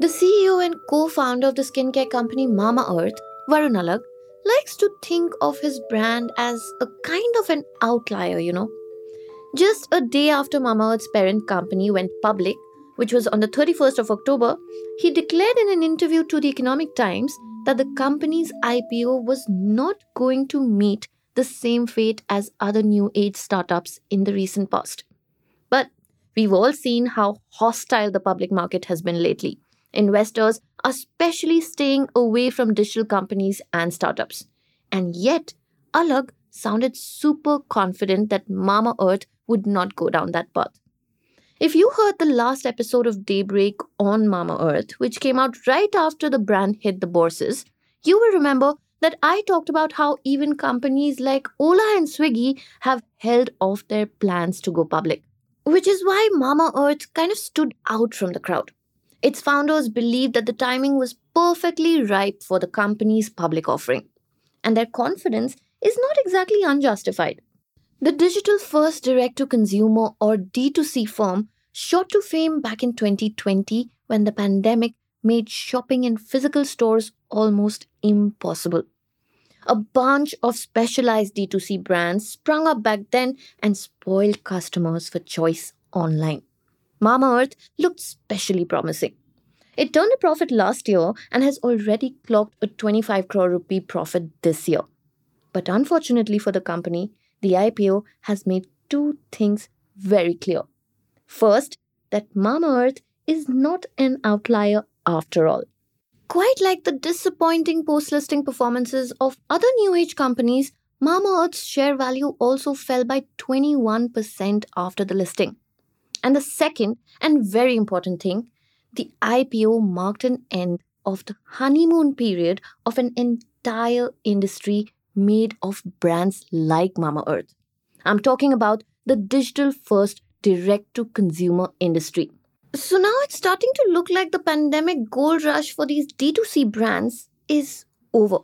The CEO and co founder of the skincare company Mamaearth, Varun Alagh, likes to think of his brand as a kind of an outlier, you know. Just a day after Mamaearth's parent company went public, which was on the 31st of October, he declared in an interview to the Economic Times that the company's IPO was not going to meet the same fate as other new age startups in the recent past. But we've all seen how hostile the public market has been lately. Investors are especially staying away from digital companies and startups. And yet, Alagh sounded super confident that Mamaearth would not go down that path. If you heard the last episode of Daybreak on Mamaearth, which came out right after the brand hit the bourses, you will remember that I talked about how even companies like Ola and Swiggy have held off their plans to go public. Which is why Mamaearth kind of stood out from the crowd. Its founders believed that the timing was perfectly ripe for the company's public offering. And their confidence is not exactly unjustified. The digital first direct to consumer or D2C firm shot to fame back in 2020 when the pandemic made shopping in physical stores almost impossible. A bunch of specialized D2C brands sprung up back then and spoiled customers for choice online. Mamaearth looked especially promising. It turned a profit last year and has already clocked a 25 crore rupee profit this year. But unfortunately for the company, the IPO has made two things very clear. First, that Mamaearth is not an outlier after all. Quite like the disappointing post listing performances of other new age companies, Mamaearth's share value also fell by 21% after the listing. And the second and very important thing, the IPO marked an end of the honeymoon period of an entire industry made of brands like Mamaearth. I'm talking about the digital first direct to consumer industry. So now it's starting to look like the pandemic gold rush for these D2C brands is over.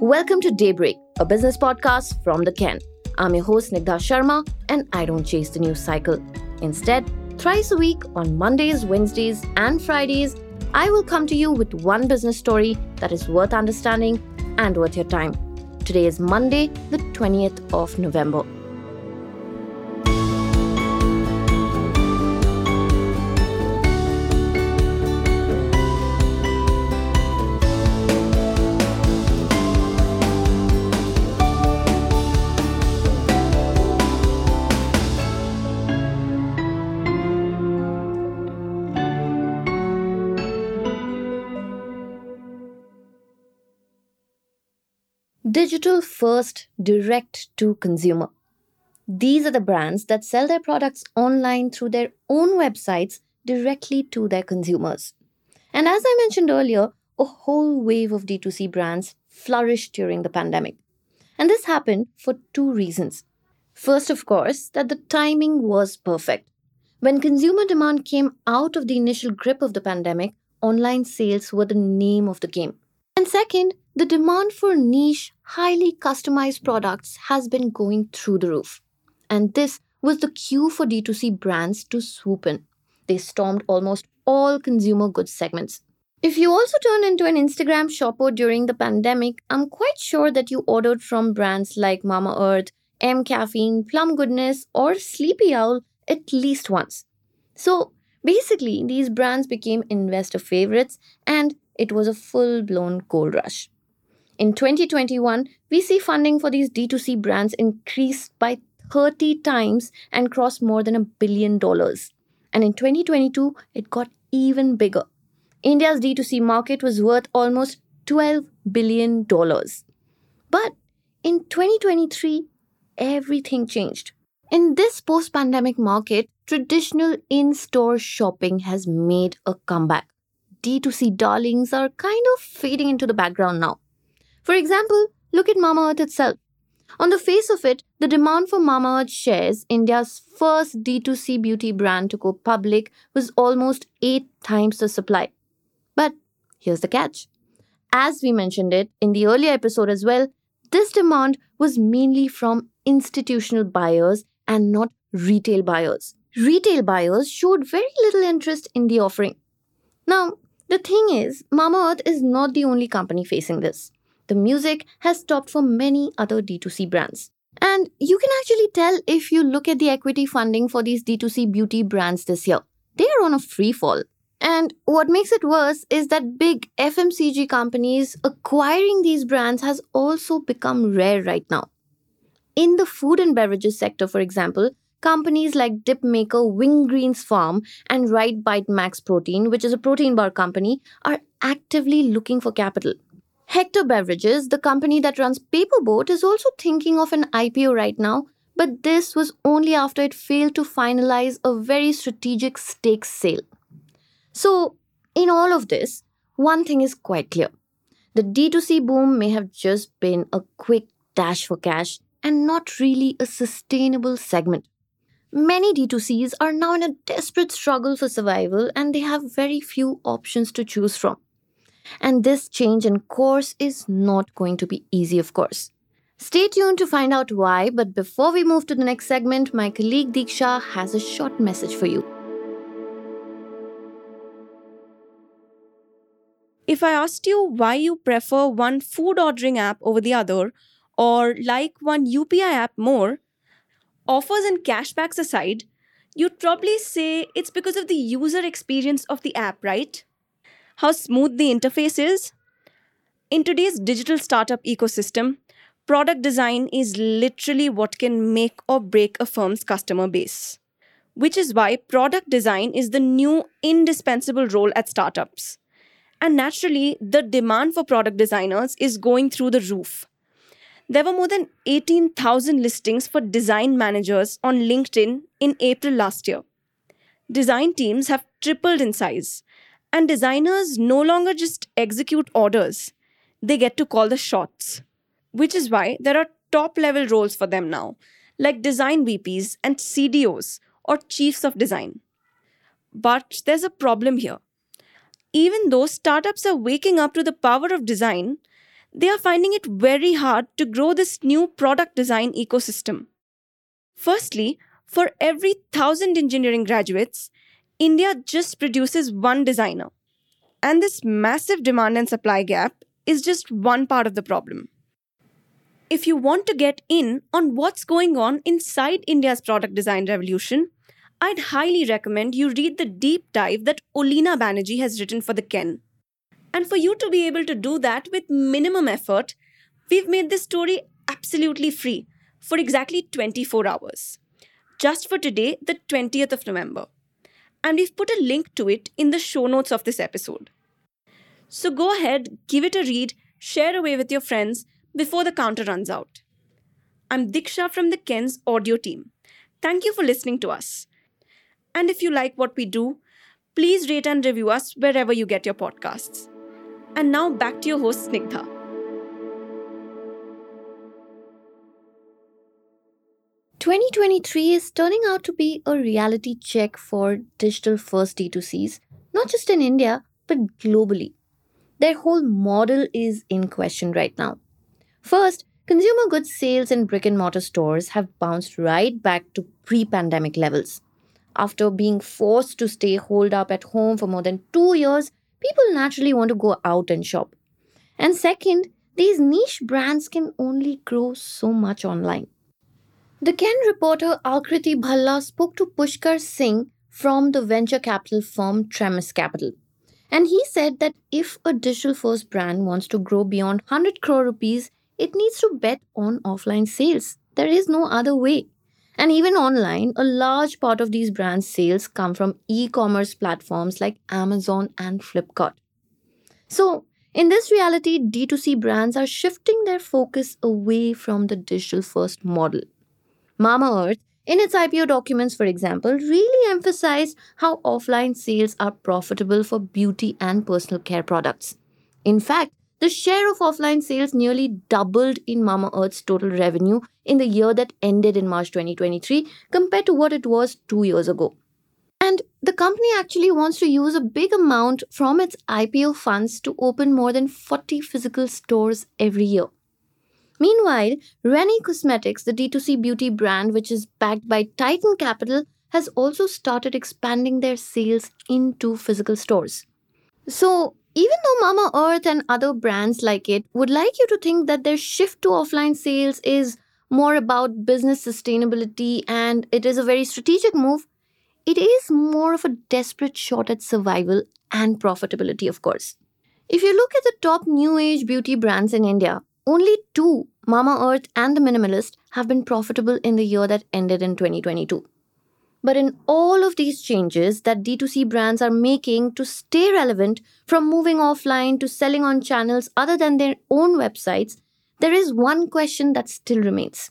Welcome to Daybreak, a business podcast from the Ken. I'm your host Snigdha Sharma, and I don't chase the news cycle. Instead, thrice a week on Mondays, Wednesdays, and Fridays, I will come to you with one business story that is worth understanding and worth your time. Today is Monday, the 20th of November. Digital first, direct to consumer. These are the brands that sell their products online through their own websites directly to their consumers. And as I mentioned earlier, a whole wave of D2C brands flourished during the pandemic. And this happened for two reasons. First, of course, that the timing was perfect. When consumer demand came out of the initial grip of the pandemic, online sales were the name of the game. And second, the demand for niche, highly customized products has been going through the roof. And this was the cue for D2C brands to swoop in. They stormed almost all consumer goods segments. If you also turned into an Instagram shopper during the pandemic, I'm quite sure that you ordered from brands like Mamaearth, mCaffeine, Plum Goodness, or Sleepy Owl at least once. So basically, these brands became investor favorites and it was a full blown gold rush. In 2021, we see funding for these D2C brands increase by 30 times and cross more than a billion dollars. And in 2022, it got even bigger. India's D2C market was worth almost $12 billion. But in 2023, everything changed. In this post pandemic market, traditional in store shopping has made a comeback. D2C darlings are kind of fading into the background now. For example, look at Mamaearth itself. On the face of it, the demand for Mamaearth shares, India's first D2C beauty brand to go public, was almost 8 times the supply. But here's the catch. As we mentioned it in the earlier episode as well, this demand was mainly from institutional buyers and not retail buyers. retail buyers showed very little interest in the offering. Now, the thing is, Mamaearth is not the only company facing this. The music has stopped for many other D2C brands. And you can actually tell if you look at the equity funding for these D2C beauty brands this year. They are on a free fall. And what makes it worse is that big FMCG companies acquiring these brands has also become rare right now. In the food and beverages sector, for example, companies like dip maker Wingreens Farm and RiteBite Max Protein, which is a protein bar company, are actively looking for capital. Hector Beverages, the company that runs Paperboat, is also thinking of an IPO right now, but this was only after it failed to finalize a very strategic stake sale. So, in all of this, one thing is quite clear. The D2C boom may have just been a quick dash for cash and not really a sustainable segment. Many D2Cs are now in a desperate struggle for survival and they have very few options to choose from. And this change in course is not going to be easy, of course. Stay tuned to find out why, but before we move to the next segment, my colleague Diksha has a short message for you. If I asked you why you prefer one food ordering app over the other, or like one UPI app more, offers and cashbacks aside, you'd probably say it's because of the user experience of the app, right? How smooth the interface is. In today's digital startup ecosystem, product design is literally what can make or break a firm's customer base. Which is why product design is the new indispensable role at startups. And naturally, the demand for product designers is going through the roof. There were more than 18,000 listings for design managers on LinkedIn in April last year. Design teams have tripled in size, and designers no longer just execute orders, they get to call the shots. Which is why there are top level roles for them now, like design VPs and CDOs or chiefs of design. But there's a problem here. Even though startups are waking up to the power of design, they are finding it very hard to grow this new product design ecosystem. Firstly, for every thousand engineering graduates, India just produces one designer. And this massive demand and supply gap is just one part of the problem. If you want to get in on what's going on inside India's product design revolution, I'd highly recommend you read the deep dive that Olina Banerjee has written for the Ken. And for you to be able to do that with minimum effort, we've made this story absolutely free for exactly 24 hours. Just for today, the 20th of November and we've put a link to it in the show notes of this episode. So go ahead, give it a read, share away with your friends before the counter runs out. I'm Diksha from the Ken's audio team. Thank you for listening to us. And if you like what we do, please rate and review us wherever you get your podcasts. And now back to your host, Snigdha. 2023 is turning out to be a reality check for digital first D2Cs, not just in India, but globally. Their whole model is in question right now. First, consumer goods sales in brick and mortar stores have bounced right back to pre pandemic levels. After being forced to stay holed up at home for more than two years, people naturally want to go out and shop. And second, these niche brands can only grow so much online. The Ken reporter Akriti Bhalla spoke to Pushkar Singh from the venture capital firm Tremis Capital. And he said that if a digital first brand wants to grow beyond 100 crore rupees, it needs to bet on offline sales. There is no other way. And even online, a large part of these brands' sales come from e commerce platforms like Amazon and Flipkart. So, in this reality, D2C brands are shifting their focus away from the digital first model. Mamaearth, in its IPO documents, for example, really emphasized how offline sales are profitable for beauty and personal care products. In fact, the share of offline sales nearly doubled in Mamaearth's total revenue in the year that ended in March 2023 compared to what it was two years ago. And the company actually wants to use a big amount from its IPO funds to open more than 40 physical stores every year. Meanwhile, Renee Cosmetics, the D2C beauty brand which is backed by Titan Capital, has also started expanding their sales into physical stores. So, even though Mamaearth and other brands like it would like you to think that their shift to offline sales is more about business sustainability and it is a very strategic move, it is more of a desperate shot at survival and profitability, of course. If you look at the top new age beauty brands in India, only two, Mamaearth and The Minimalist, have been profitable in the year that ended in 2022. But in all of these changes that D2C brands are making to stay relevant, from moving offline to selling on channels other than their own websites, there is one question that still remains,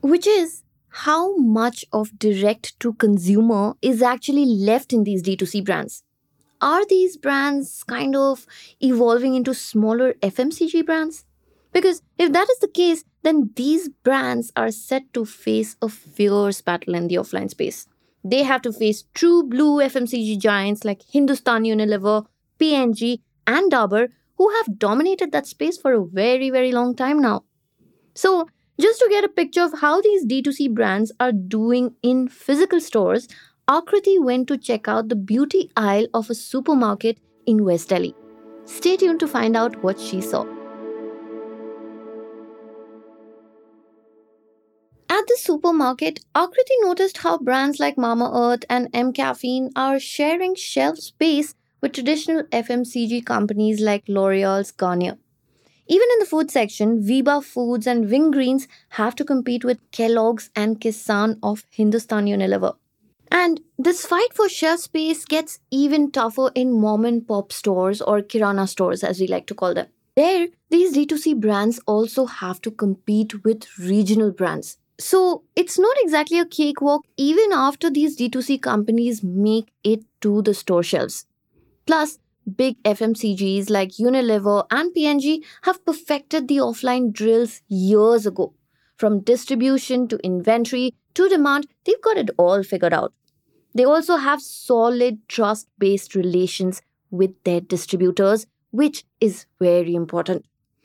which is how much of direct to consumer is actually left in these D2C brands? Are these brands kind of evolving into smaller FMCG brands? Because if that is the case, then these brands are set to face a fierce battle in the offline space. They have to face true blue FMCG giants like Hindustan Unilever, P&G, and Dabur, who have dominated that space for a very, very long time now. So, just to get a picture of how these D2C brands are doing in physical stores, Akriti went to check out the beauty aisle of a supermarket in West Delhi. Stay tuned to find out what she saw. At the supermarket, Akriti noticed how brands like Mamaearth and mCaffeine are sharing shelf space with traditional FMCG companies like L'Oreal's Garnier. Even in the food section, Veeba Foods and Wingreens have to compete with Kellogg's and Kissan of Hindustan Unilever. And this fight for shelf space gets even tougher in mom and pop stores or kirana stores, as we like to call them. There, these D2C brands also have to compete with regional brands. So it's not exactly a cakewalk even after these D2C companies make it to the store shelves. Plus, big FMCGs like Unilever and P&G have perfected the offline drills years ago. From distribution to inventory to demand, they've got it all figured out. They also have solid trust based relations with their distributors, which is very important.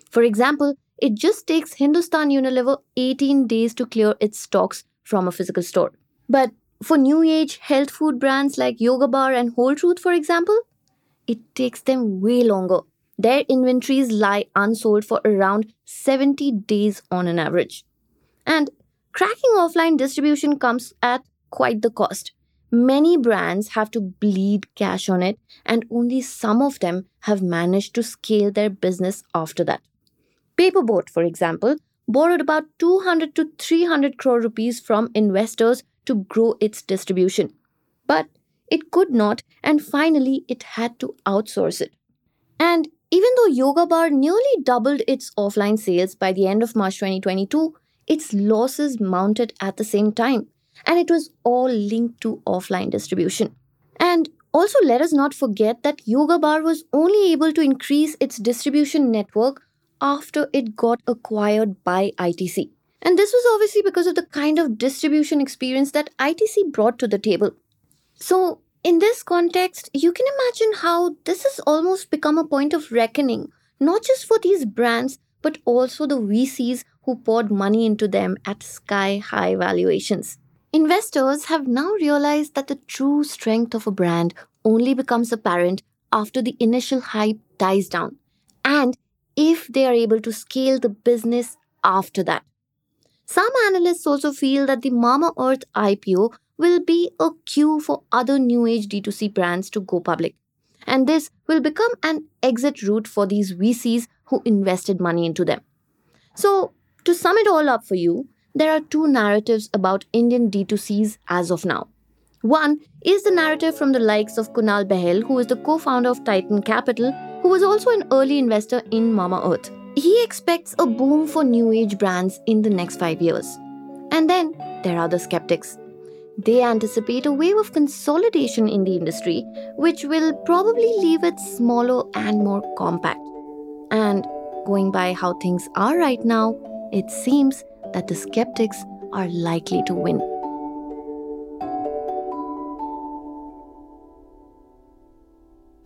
For example, it just takes Hindustan Unilever 18 days to clear its stocks from a physical store. But for new age health food brands like Yoga Bar and Whole Truth, for example, it takes them way longer. Their inventories lie unsold for around 70 days on an average. And cracking offline distribution comes at quite the cost. Many brands have to bleed cash on it, and only some of them have managed to scale their business after that. Paperboat, for example, borrowed about 200 to 300 crore rupees from investors to grow its distribution. But it could not, and finally it had to outsource it. And even though Yoga Bar nearly doubled its offline sales by the end of March 2022, its losses mounted at the same time, and it was all linked to offline distribution. And also, let us not forget that Yoga Bar was only able to increase its distribution network after it got acquired by ITC. And this was obviously because of the kind of distribution experience that ITC brought to the table. So, in this context, you can imagine how this has almost become a point of reckoning, not just for these brands, but also the VCs who poured money into them at sky high valuations. Investors have now realized that the true strength of a brand only becomes apparent after the initial hype dies down. And if they are able to scale the business after that. Some analysts also feel that the Mamaearth IPO will be a cue for other new age D2C brands to go public. And this will become an exit route for these VCs who invested money into them. So, to sum it all up for you, there are two narratives about Indian D2Cs as of now. One is the narrative from the likes of Kunal Bahl, who is the co founder of Titan Capital who was also an early investor in Mamaearth. He expects a boom for new age brands in the next five years. And then there are the skeptics. They anticipate a wave of consolidation in the industry, which will probably leave it smaller and more compact. And going by how things are right now, it seems that the skeptics are likely to win.